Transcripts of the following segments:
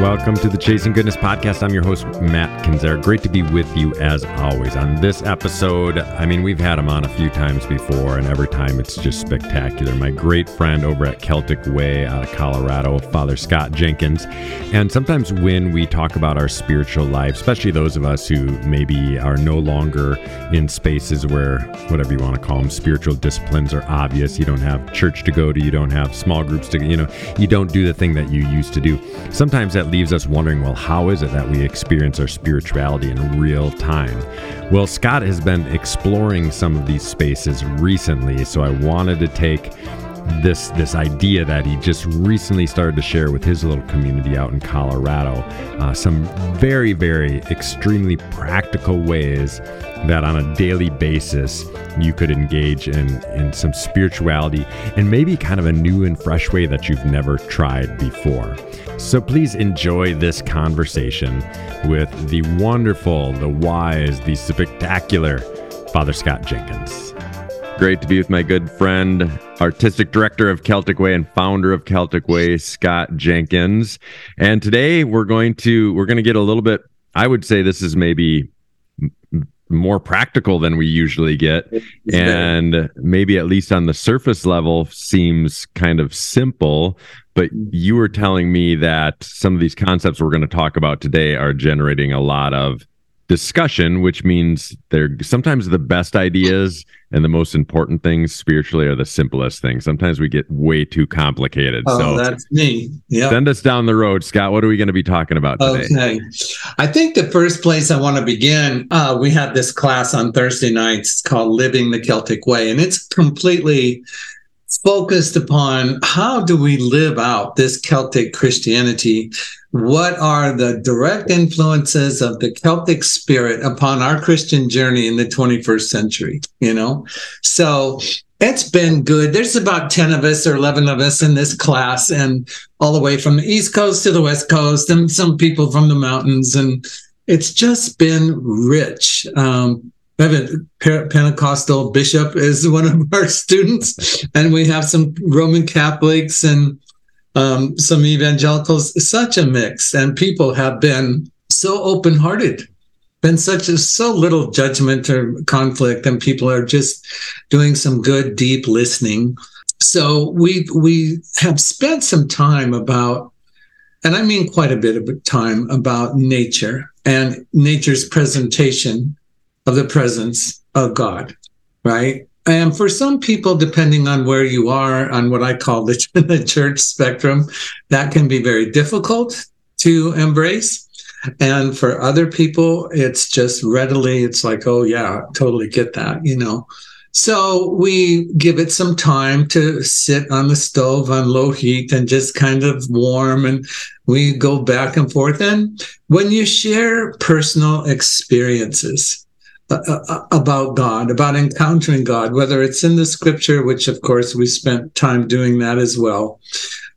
Welcome to the Chasing Goodness podcast. I'm your host, Matt Kendziera. Great to be with you as always. On this episode, I mean, we've had him on a few times before, and every time it's just spectacular. My great friend over at Celtic Way out of Colorado, Father Scott Jenkins. And sometimes when we talk about our spiritual life, especially those of us who maybe are no longer in spaces where, whatever you want to call them, spiritual disciplines are obvious, you don't have church to go to, you don't have small groups to, you know, you don't do the thing that you used to do. Sometimes that leaves us wondering well, how is it that we experience our spirituality in real time? Well, Scott has been exploring some of these spaces recently, so I wanted to take this this idea that he just recently started to share with his little community out in Colorado, uh, some very very extremely practical ways that on a daily basis you could engage in in some spirituality and maybe kind of a new and fresh way that you've never tried before. So please enjoy this conversation with the wonderful, the wise, the spectacular Father Scott Jenkins. Great to be with my good friend, artistic director of Celtic Way and founder of Celtic Way, Scott Jenkins. And today we're going to we're going to get a little bit I would say this is maybe more practical than we usually get. And maybe at least on the surface level seems kind of simple but you were telling me that some of these concepts we're going to talk about today are generating a lot of discussion, which means they're sometimes the best ideas and the most important things spiritually are the simplest things. Sometimes we get way too complicated. Oh, so that's me. Yeah. Send us down the road, Scott. What are we going to be talking about today? Okay. I think the first place I want to begin, uh, we have this class on Thursday nights called Living the Celtic Way, and it's completely focused upon how do we live out this Celtic Christianity? What are the direct influences of the Celtic spirit upon our Christian journey in the 21st century? You know, so it's been good. There's about 10 of us or 11 of us in this class, and all the way from the East Coast to the West Coast, and some people from the mountains. And it's just been rich. Um, we have a Pentecostal bishop is one of our students, and we have some Roman Catholics and um, some evangelicals. Such a mix, and people have been so open-hearted, been such a so little judgment or conflict, and people are just doing some good, deep listening. So we we have spent some time about, and I mean quite a bit of time about nature and nature's presentation of the presence of God, right? And for some people, depending on where you are on what I call the, the church spectrum, that can be very difficult to embrace. And for other people, it's just readily, it's like, oh, yeah, totally get that, you know. So we give it some time to sit on the stove on low heat and just kind of warm. And we go back and forth. And when you share personal experiences, uh, uh, about God, about encountering God, whether it's in the scripture, which of course we spent time doing that as well,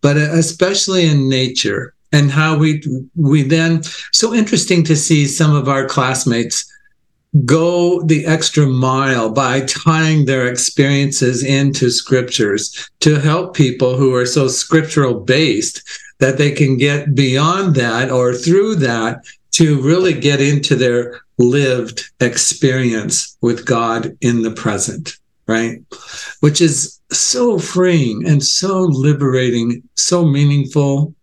but especially in nature and how we we then so interesting to see some of our classmates go the extra mile by tying their experiences into scriptures to help people who are so scriptural based that they can get beyond that or through that to really get into their lived experience with God in the present, right? Which is so freeing and so liberating, so meaningful.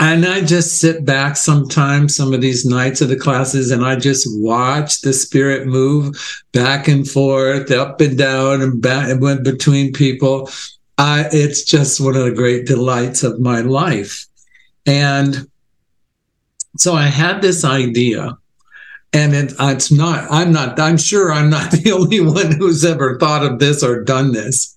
And I just sit back sometimes, some of these nights of the classes, and I just watch the spirit move back and forth, up and down, and back and went between people. I, it's just one of the great delights of my life. And so I had this idea and it, it's not i'm not i'm sure i'm not the only one who's ever thought of this or done this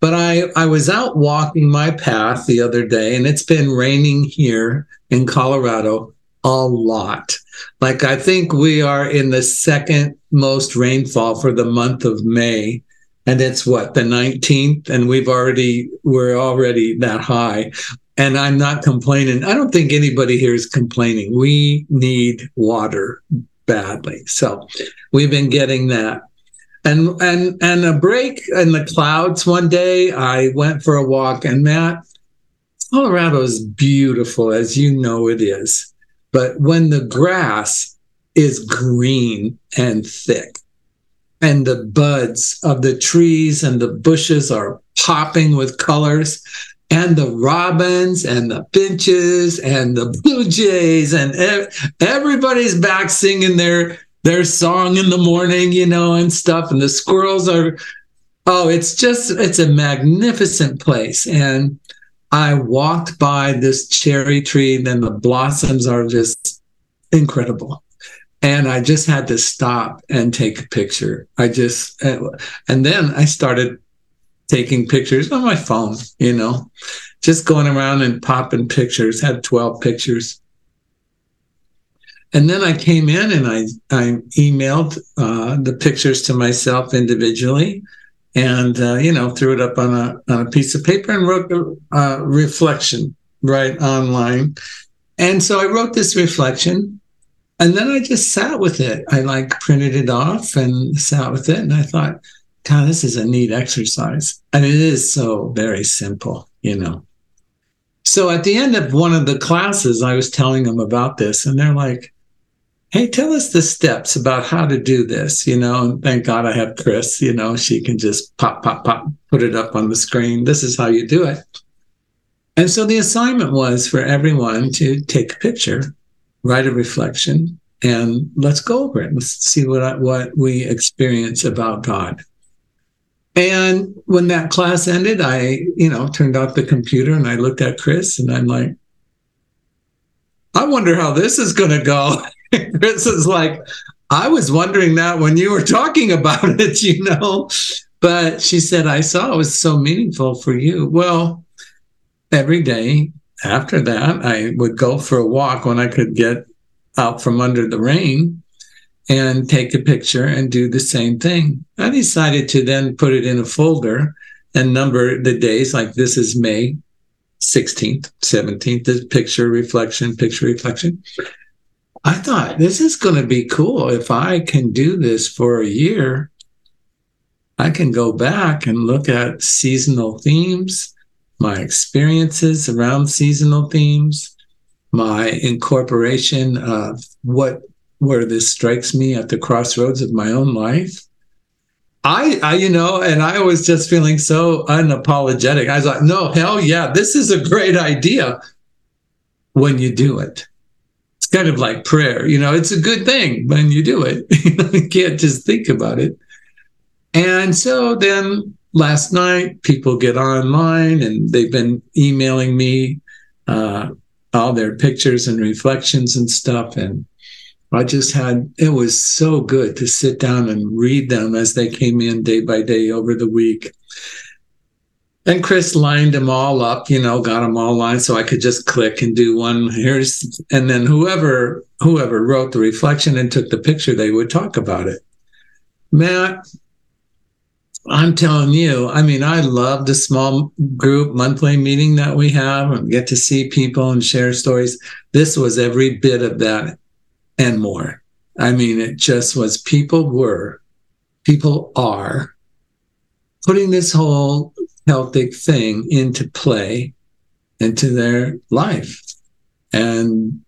but i i was out walking my path the other day and it's been raining here in colorado a lot. Like I think we are in the second most rainfall for the month of May. And it's what, the 19th? And we've already, we're already that high. And I'm not complaining. I don't think anybody here is complaining. We need water badly. So we've been getting that. And and and a break in the clouds one day, I went for a walk and Matt, Colorado is beautiful as you know it is. But when the grass is green and thick, and the buds of the trees and the bushes are popping with colors, and the robins and the finches and the blue jays and everybody's back singing their their song in the morning, you know, and stuff. And the squirrels are, oh, it's just it's a magnificent place. And I walked by this cherry tree, and then the blossoms are just incredible. And I just had to stop and take a picture. I just, and then I started taking pictures on my phone, you know, just going around and popping pictures, had 12 pictures. And then I came in and I, I emailed uh, the pictures to myself individually and uh, you know threw it up on a on a piece of paper and wrote a uh, reflection right online. And so I wrote this reflection, and then I just sat with it. I like printed it off and sat with it, and I thought, God, this is a neat exercise, and it is so very simple, you know. So at the end of one of the classes, I was telling them about this, and they're like, hey, tell us the steps about how to do this, you know. And thank God I have Chris, you know, she can just pop, pop, pop, put it up on the screen. This is how you do it. And so the assignment was for everyone to take a picture, write a reflection, and let's go over it Let's see what what we experience about God. And when that class ended, I, you know, turned off the computer and I looked at Chris and I'm like, I wonder how this is going to go. Chris is like, I was wondering that when you were talking about it, you know. But she said, I saw it was so meaningful for you. Well, every day after that, I would go for a walk when I could get out from under the rain and take a picture and do the same thing. I decided to then put it in a folder and number the days like this is May 16th, 17th, this picture reflection, picture reflection. I thought this is going to be cool. If I can do this for a year, I can go back and look at seasonal themes, my experiences around seasonal themes, my incorporation of what where this strikes me at the crossroads of my own life. I, I, you know, and I was just feeling so unapologetic. I was like, no, hell yeah, this is a great idea when you do it It's kind of like prayer. You know, it's a good thing when you do it. you can't just think about it. And so then last night, people get online and they've been emailing me uh, all their pictures and reflections and stuff. And I just had, it was so good to sit down and read them as they came in day by day over the week. And Chris lined them all up, you know, got them all lined so I could just click and do one. Here's, and then whoever whoever wrote the reflection and took the picture, they would talk about it. Matt, I'm telling you, I mean, I love the small group monthly meeting that we have and get to see people and share stories. This was every bit of that and more. I mean, it just was people were, people are putting this whole Celtic thing into play into their life. And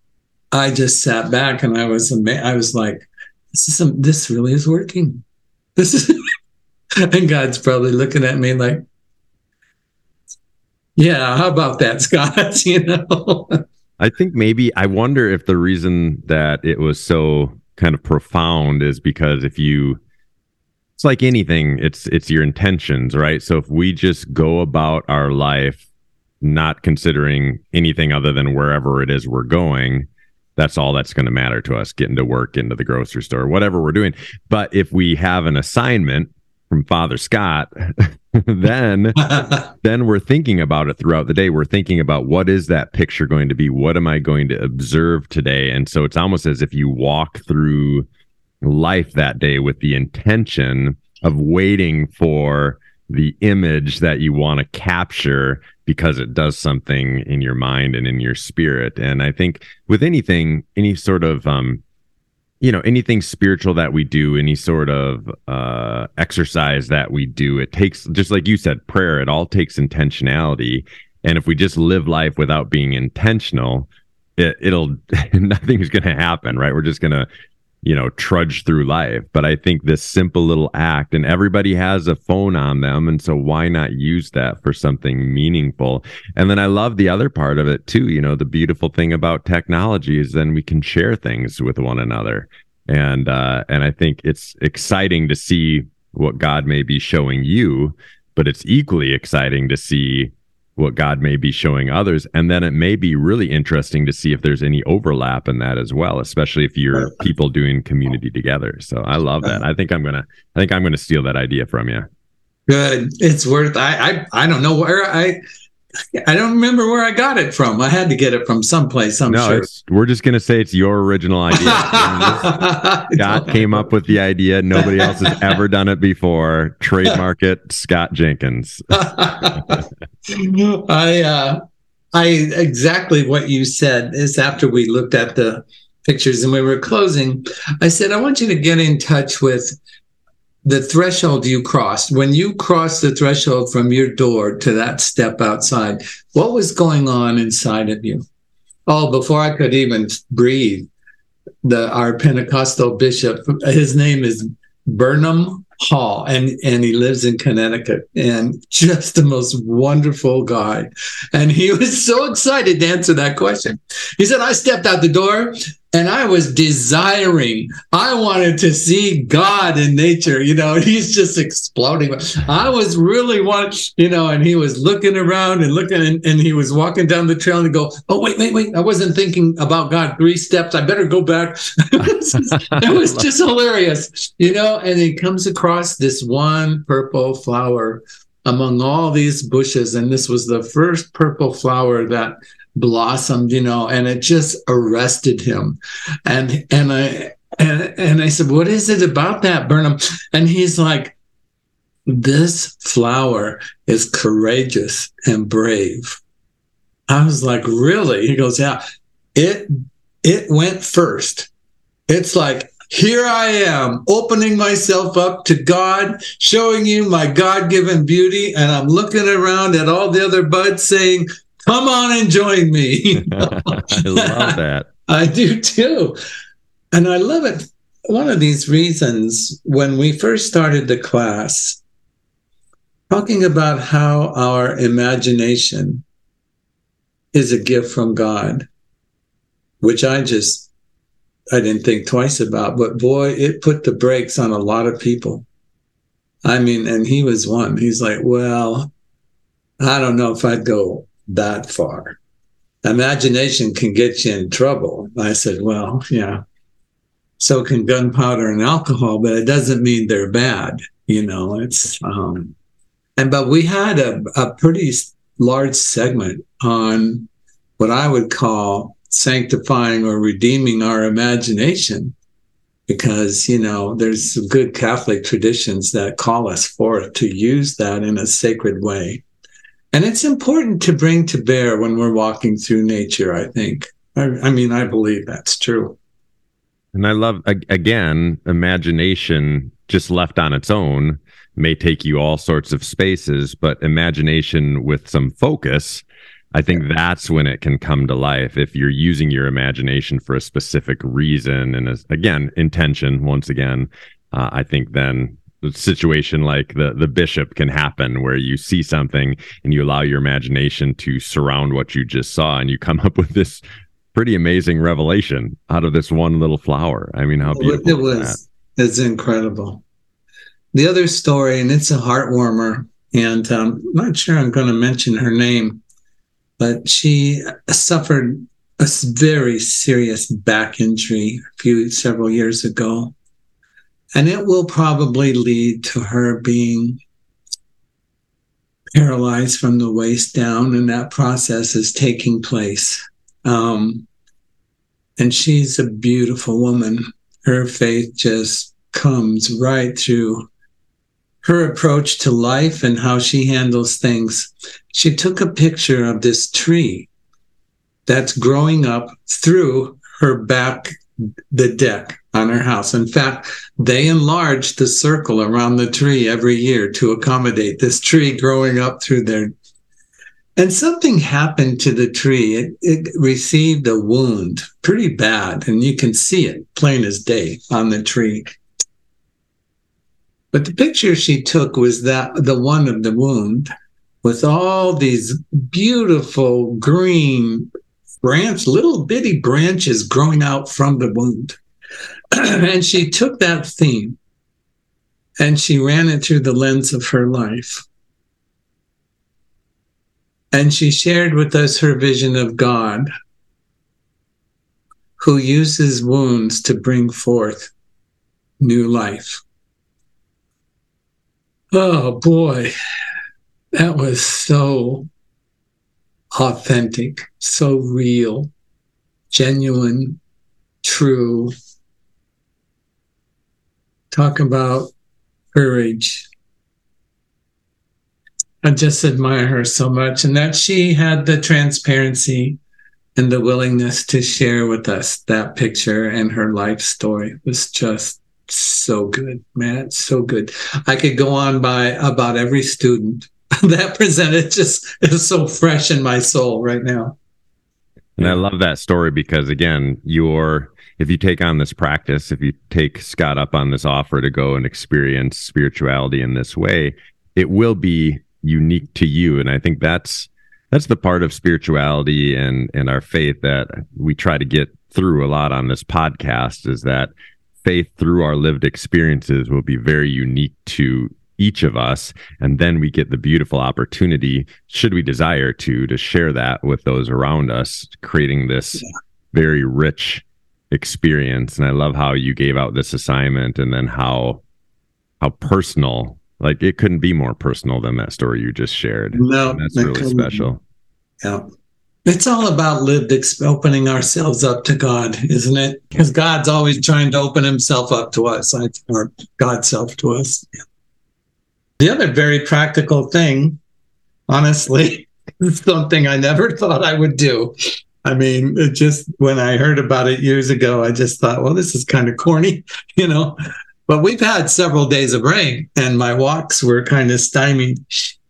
I just sat back and I was amazed. I was like, this is some, this really is working. This is, and God's probably looking at me like, yeah, how about that, Scott? you know? I think maybe, I wonder if the reason that it was so kind of profound is because if you, it's like anything it's it's your intentions right? So if we just go about our life not considering anything other than wherever it is we're going that's all that's going to matter to us getting to work into the grocery store whatever we're doing. But if we have an assignment from Father Scott, then then we're thinking about it throughout the day. We're thinking about what is that picture going to be? What am I going to observe today? And so it's almost as if you walk through life that day with the intention of waiting for the image that you want to capture because it does something in your mind and in your spirit. And I think with anything, any sort of um, you know anything spiritual that we do any sort of uh exercise that we do it takes just like you said prayer it all takes intentionality. And if we just live life without being intentional it, it'll nothing's going to happen right? We're just going to you know, trudge through life. But I think this simple little act, and everybody has a phone on them. And so why not use that for something meaningful? And then I love the other part of it too. You know, the beautiful thing about technology is then we can share things with one another. And, uh, and I think it's exciting to see what God may be showing you, but it's equally exciting to see what God may be showing others. And then it may be really interesting to see if there's any overlap in that as well, especially if you're people doing community together. So I love that. I think I'm gonna I think I'm gonna steal that idea from you. Good. It's worth I I, I don't know where I I don't remember where I got it from. I had to get it from someplace. I'm no, sure. we're just going to say it's your original idea. Scott came up with the idea. Nobody else has ever done it before. Trademark it, Scott Jenkins. I, uh, I exactly what you said is after we looked at the pictures and we were closing. I said I want you to get in touch with the threshold you crossed, when you crossed the threshold from your door to that step outside, what was going on inside of you? Oh, before I could even breathe, the our Pentecostal bishop, his name is Burnham Hall, and and he lives in Connecticut, and just the most wonderful guy. And he was so excited to answer that question. He said, "I stepped out the door, and I was desiring. I wanted to see God in nature. You know, he's just exploding. I was really wanting, you know, and he was looking around and looking, and, and he was walking down the trail and go, "Oh wait, wait, wait! I wasn't thinking about God. Three steps. I better go back." it was just hilarious, you know. And he comes across this one purple flower among all these bushes, and this was the first purple flower that blossomed, you know, and it just arrested him. And and I and, and I said, What is it about that, Burnham? And he's like, This flower is courageous and brave. I was like, Really? He goes, Yeah. It it went first. It's like here I am opening myself up to God, showing you my God given beauty. And I'm looking around at all the other buds saying, come on and join me. I love that. I do too. And I love it. One of these reasons, when we first started the class, talking about how our imagination is a gift from God, which I just I didn't think twice about, but boy, it put the brakes on a lot of people. I mean, and he was one. He's like, well, I don't know if I'd go that far. Imagination can get you in trouble. I said, well, yeah, so can gunpowder and alcohol, but it doesn't mean they're bad. You know, it's, um, and, but we had a, a pretty large segment on what I would call sanctifying or redeeming our imagination because you know there's some good catholic traditions that call us forth to use that in a sacred way and it's important to bring to bear when we're walking through nature, I think. I, I mean, I believe that's true. And I love, again, imagination just left on its own may take you all sorts of spaces, but imagination with some focus, I think that's when it can come to life. If you're using your imagination for a specific reason and, a, again, intention, once again, uh, I think then the situation like the the bishop can happen where you see something and you allow your imagination to surround what you just saw and you come up with this pretty amazing revelation out of this one little flower. I mean how beautiful it was it's incredible. The other story and it's a heart warmer and um, i'm not sure i'm going to mention her name but she suffered a very serious back injury a few several years ago And it will probably lead to her being paralyzed from the waist down, and that process is taking place. Um, and she's a beautiful woman. Her faith just comes right through her approach to life and how she handles things. She took a picture of this tree that's growing up through her back, the deck on her house. In fact, they enlarged the circle around the tree every year to accommodate this tree growing up through there. And something happened to the tree. It, it received a wound pretty bad, and you can see it plain as day on the tree. But the picture she took was that the one of the wound with all these beautiful green branch, little bitty branches growing out from the wound. and she took that theme and she ran it through the lens of her life. And she shared with us her vision of God, who uses wounds to bring forth new life. Oh boy, that was so authentic, so real, genuine, true, talk about courage. I just admire her so much, and that she had the transparency and the willingness to share with us that picture and her life story. Was just so good, man. So good. I could go on by about every student that presented just is so fresh in my soul right now. And I love that story because again, you're if you take on this practice, if you take Scott up on this offer to go and experience spirituality in this way, it will be unique to you. And I think that's that's the part of spirituality and and our faith that we try to get through a lot on this podcast is that faith through our lived experiences will be very unique to each of us. And then we get the beautiful opportunity should we desire to to share that with those around us creating this very rich experience. And i love how you gave out this assignment and then how how personal like it couldn't be more personal than that story you just shared. No and that's really special. Yeah it's all about lived exp- opening ourselves up to god isn't it because god's always trying to open himself up to us or god's self to us the other very practical thing honestly is something i never thought i would do I mean, it just when I heard about it years ago, I just thought, well, this is kind of corny, you know. But we've had several days of rain, and my walks were kind of stymied.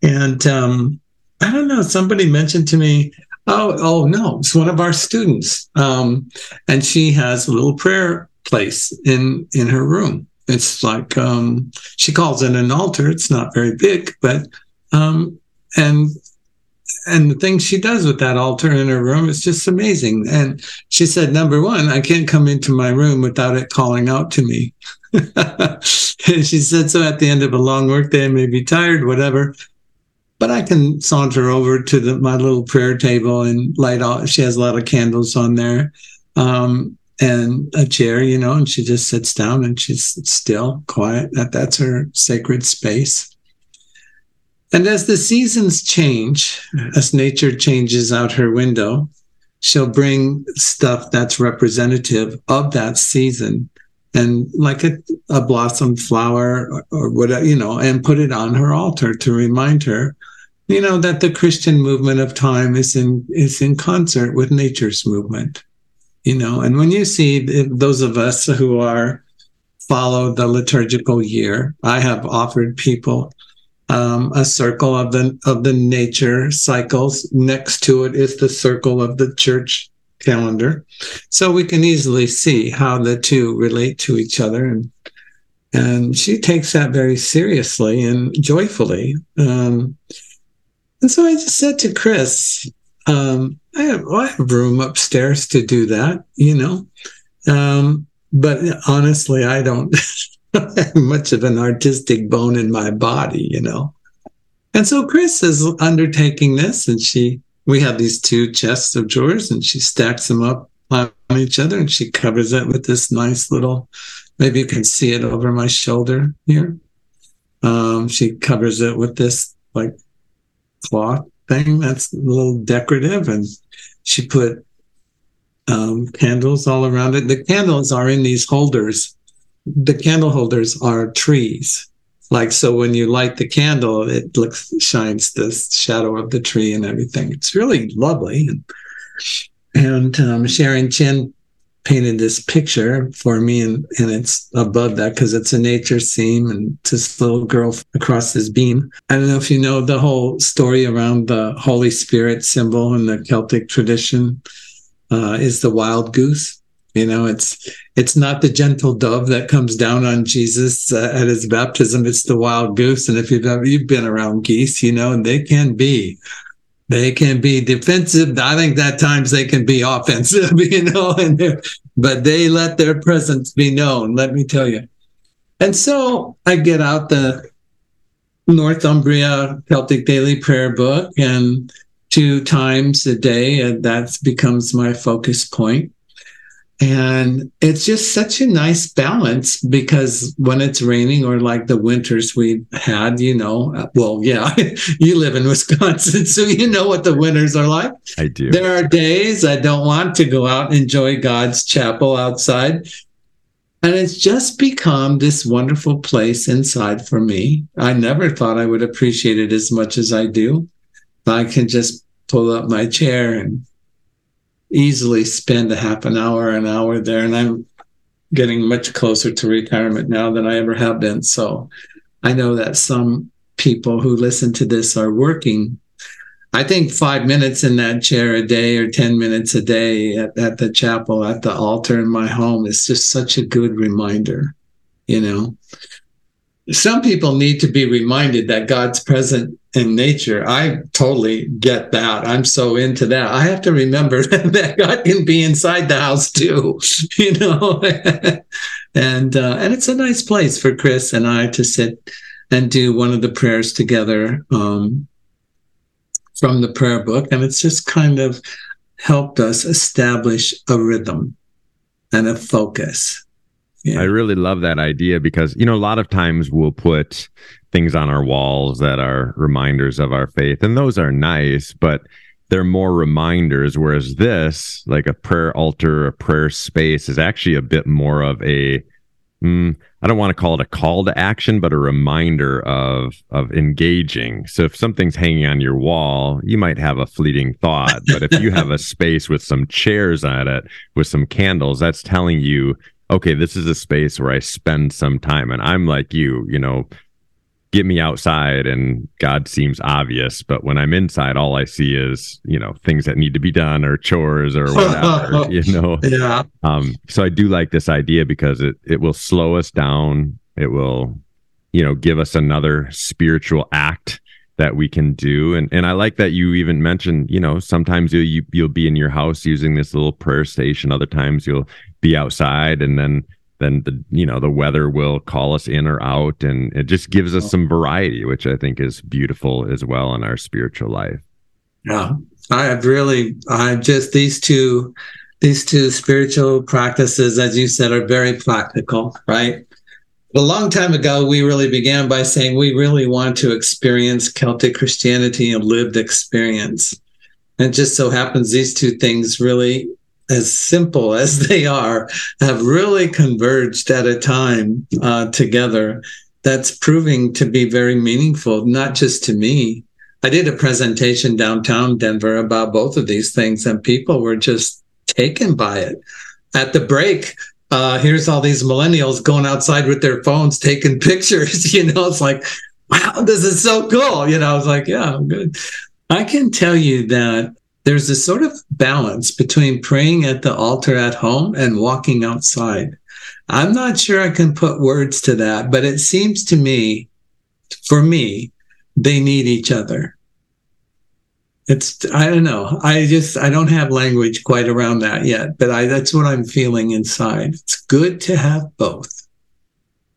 And um, I don't know, somebody mentioned to me, oh, oh no, it's one of our students, um, and she has a little prayer place in in her room. It's like um, she calls it an altar. It's not very big, but um, and and the things she does with that altar in her room is just amazing. And she said, number one, I can't come into my room without it calling out to me. and she said, so at the end of a long workday, I may be tired, whatever, but I can saunter over to the, my little prayer table and light all. She has a lot of candles on there. Um, and a chair, you know, and she just sits down and she's still quiet. That that's her sacred space. And as the seasons change, as nature changes out her window, she'll bring stuff that's representative of that season and like a, a blossom flower or, or whatever, you know, and put it on her altar to remind her, you know, that the Christian movement of time is in is in concert with nature's movement. You know, and when you see those of us who are follow the liturgical year, I have offered people um, a circle of the of the nature cycles. Next to it is the circle of the church calendar, so we can easily see how the two relate to each other. And and she takes that very seriously and joyfully. Um, and so I just said to Chris, um, I, have, well, I have room upstairs to do that, you know. Um, but honestly, I don't. Have much of an artistic bone in my body, you know. And so Chris is undertaking this, and she, we have these two chests of drawers, and she stacks them up on each other, and she covers it with this nice little Maybe you can see it over my shoulder here. Um, she covers it with this like cloth thing that's a little decorative, and she put um, candles all around it. The candles are in these holders. The candle holders are trees. Like so, when you light the candle, it looks shines the shadow of the tree and everything. It's really lovely. And, and um, Sharon Chin painted this picture for me, and, and it's above that because it's a nature scene and this little girl across this beam. I don't know if you know the whole story around the Holy Spirit symbol in the Celtic tradition uh, is the wild goose. You know, it's it's not the gentle dove that comes down on Jesus uh, at his baptism. It's the wild goose. And if you've ever you've been around geese, you know, and they can be they can be defensive. I think that times they can be offensive, you know, and but they let their presence be known. Let me tell you. And so I get out the Northumbria Celtic Daily Prayer book and two times a day, and that becomes my focus point. And it's just such a nice balance because when it's raining or like the winters we had, you know, uh, well, yeah, you live in Wisconsin, so you know what the winters are like. I do. There are days I don't want to go out and enjoy God's chapel outside. And it's just become this wonderful place inside for me. I never thought I would appreciate it as much as I do. I can just pull up my chair and easily spend a half an hour, an hour there. And I'm getting much closer to retirement now than I ever have been. So I know that some people who listen to this are working. I think five minutes in that chair a day or 10 minutes a day at, at the chapel, at the altar in my home is just such a good reminder, you know some people need to be reminded that God's present in nature. I totally get that. I'm so into that. I have to remember that God can be inside the house too, you know. and uh, and it's a nice place for Chris and I to sit and do one of the prayers together um, from the prayer book, and it's just kind of helped us establish a rhythm and a focus yeah. I really love that idea because, you know, a lot of times we'll put things on our walls that are reminders of our faith, and those are nice, but they're more reminders. Whereas this, like a prayer altar, a prayer space, is actually a bit more of a, mm, I don't want to call it a call to action, but a reminder of of engaging. So if something's hanging on your wall, you might have a fleeting thought, but if you have a space with some chairs on it, with some candles, that's telling you okay, this is a space where I spend some time. And I'm like you, you know, get me outside and God seems obvious. But when I'm inside, all I see is, you know, things that need to be done or chores or whatever, you know? Yeah. Um, so I do like this idea because it, it will slow us down. It will, you know, give us another spiritual act that we can do. And and I like that you even mentioned, you know, sometimes you, you you'll be in your house using this little prayer station. Other times you'll be outside, and then then the you know the weather will call us in or out, and it just gives us some variety, which I think is beautiful as well in our spiritual life. Yeah, I have really, I just these two. These two spiritual practices, as you said, are very practical, right? a long time ago, we really began by saying we really want to experience Celtic Christianity and lived experience. And it just so happens these two things really, as simple as they are, have really converged at a time uh, together. That's proving to be very meaningful, not just to me. I did a presentation downtown Denver about both of these things, and people were just taken by it. At the break, uh, here's all these millennials going outside with their phones taking pictures. You know, it's like, wow, this is so cool. You know, I was like, yeah, I'm good. I can tell you that there's a sort of balance between praying at the altar at home and walking outside. I'm not sure I can put words to that, but it seems to me, for me, they need each other. It's i don't know. I just i don't have language quite around that yet but i that's what i'm feeling inside. It's good to have both.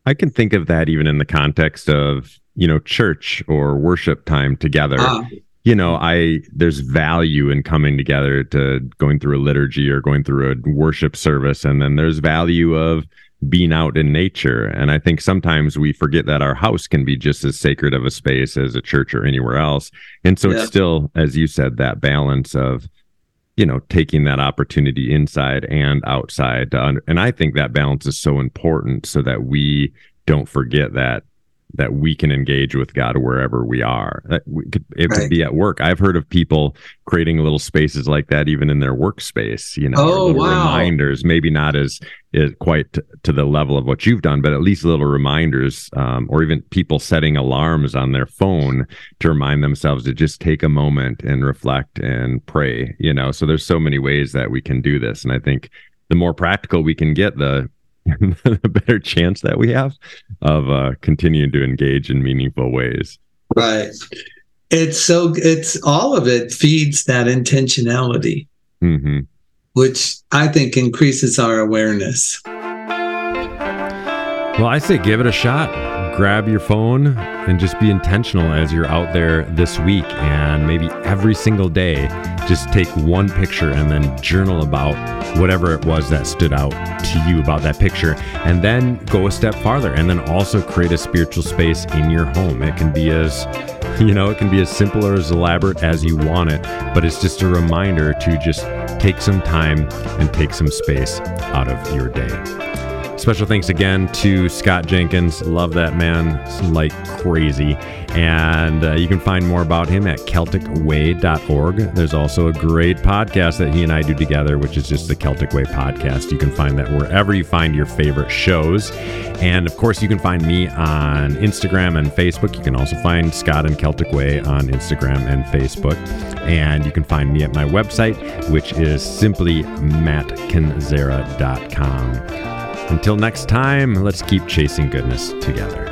I can think of that even in the context of you know church or worship time together. Ah. You know, I there's value in coming together to going through a liturgy or going through a worship service, and then there's value of being out in nature. And I think sometimes we forget that our house can be just as sacred of a space as a church or anywhere else. And so yeah. it's still, as you said, that balance of, you know, taking that opportunity inside and outside. To, and I think that balance is so important so that we don't forget that that we can engage with God wherever we are. That we could, it right. could be at work. I've heard of people creating little spaces like that even in their workspace. You know, oh, wow. reminders. Maybe not as, as quite to, to, the level of what you've done, but at least little reminders, um, or even people setting alarms on their phone to remind themselves to just take a moment and reflect and pray. You know, so there's so many ways that we can do this, and I think the more practical we can get, the the better chance that we have of uh, continuing to engage in meaningful ways. Right. It's so it's all of it feeds that intentionality, mm-hmm. which I think increases our awareness. Well, I say give it a shot grab your phone and just be intentional as you're out there this week and maybe every single day just take one picture and then journal about whatever it was that stood out to you about that picture. And then go a step farther and then also create a spiritual space in your home. It can be as you know it can be as simple or as elaborate as you want it but it's just a reminder to just take some time and take some space out of your day Special thanks again to Scott Jenkins. Love that man like crazy. And uh, you can find more about him at CelticWay.org. There's also a great podcast that he and I do together, which is just the Celtic Way podcast. You can find that wherever you find your favorite shows. And of course, you can find me on Instagram and Facebook. You can also find Scott and Celtic Way on Instagram and Facebook. And you can find me at my website, which is simply mattkendziera.com. Until next time, let's keep chasing goodness together.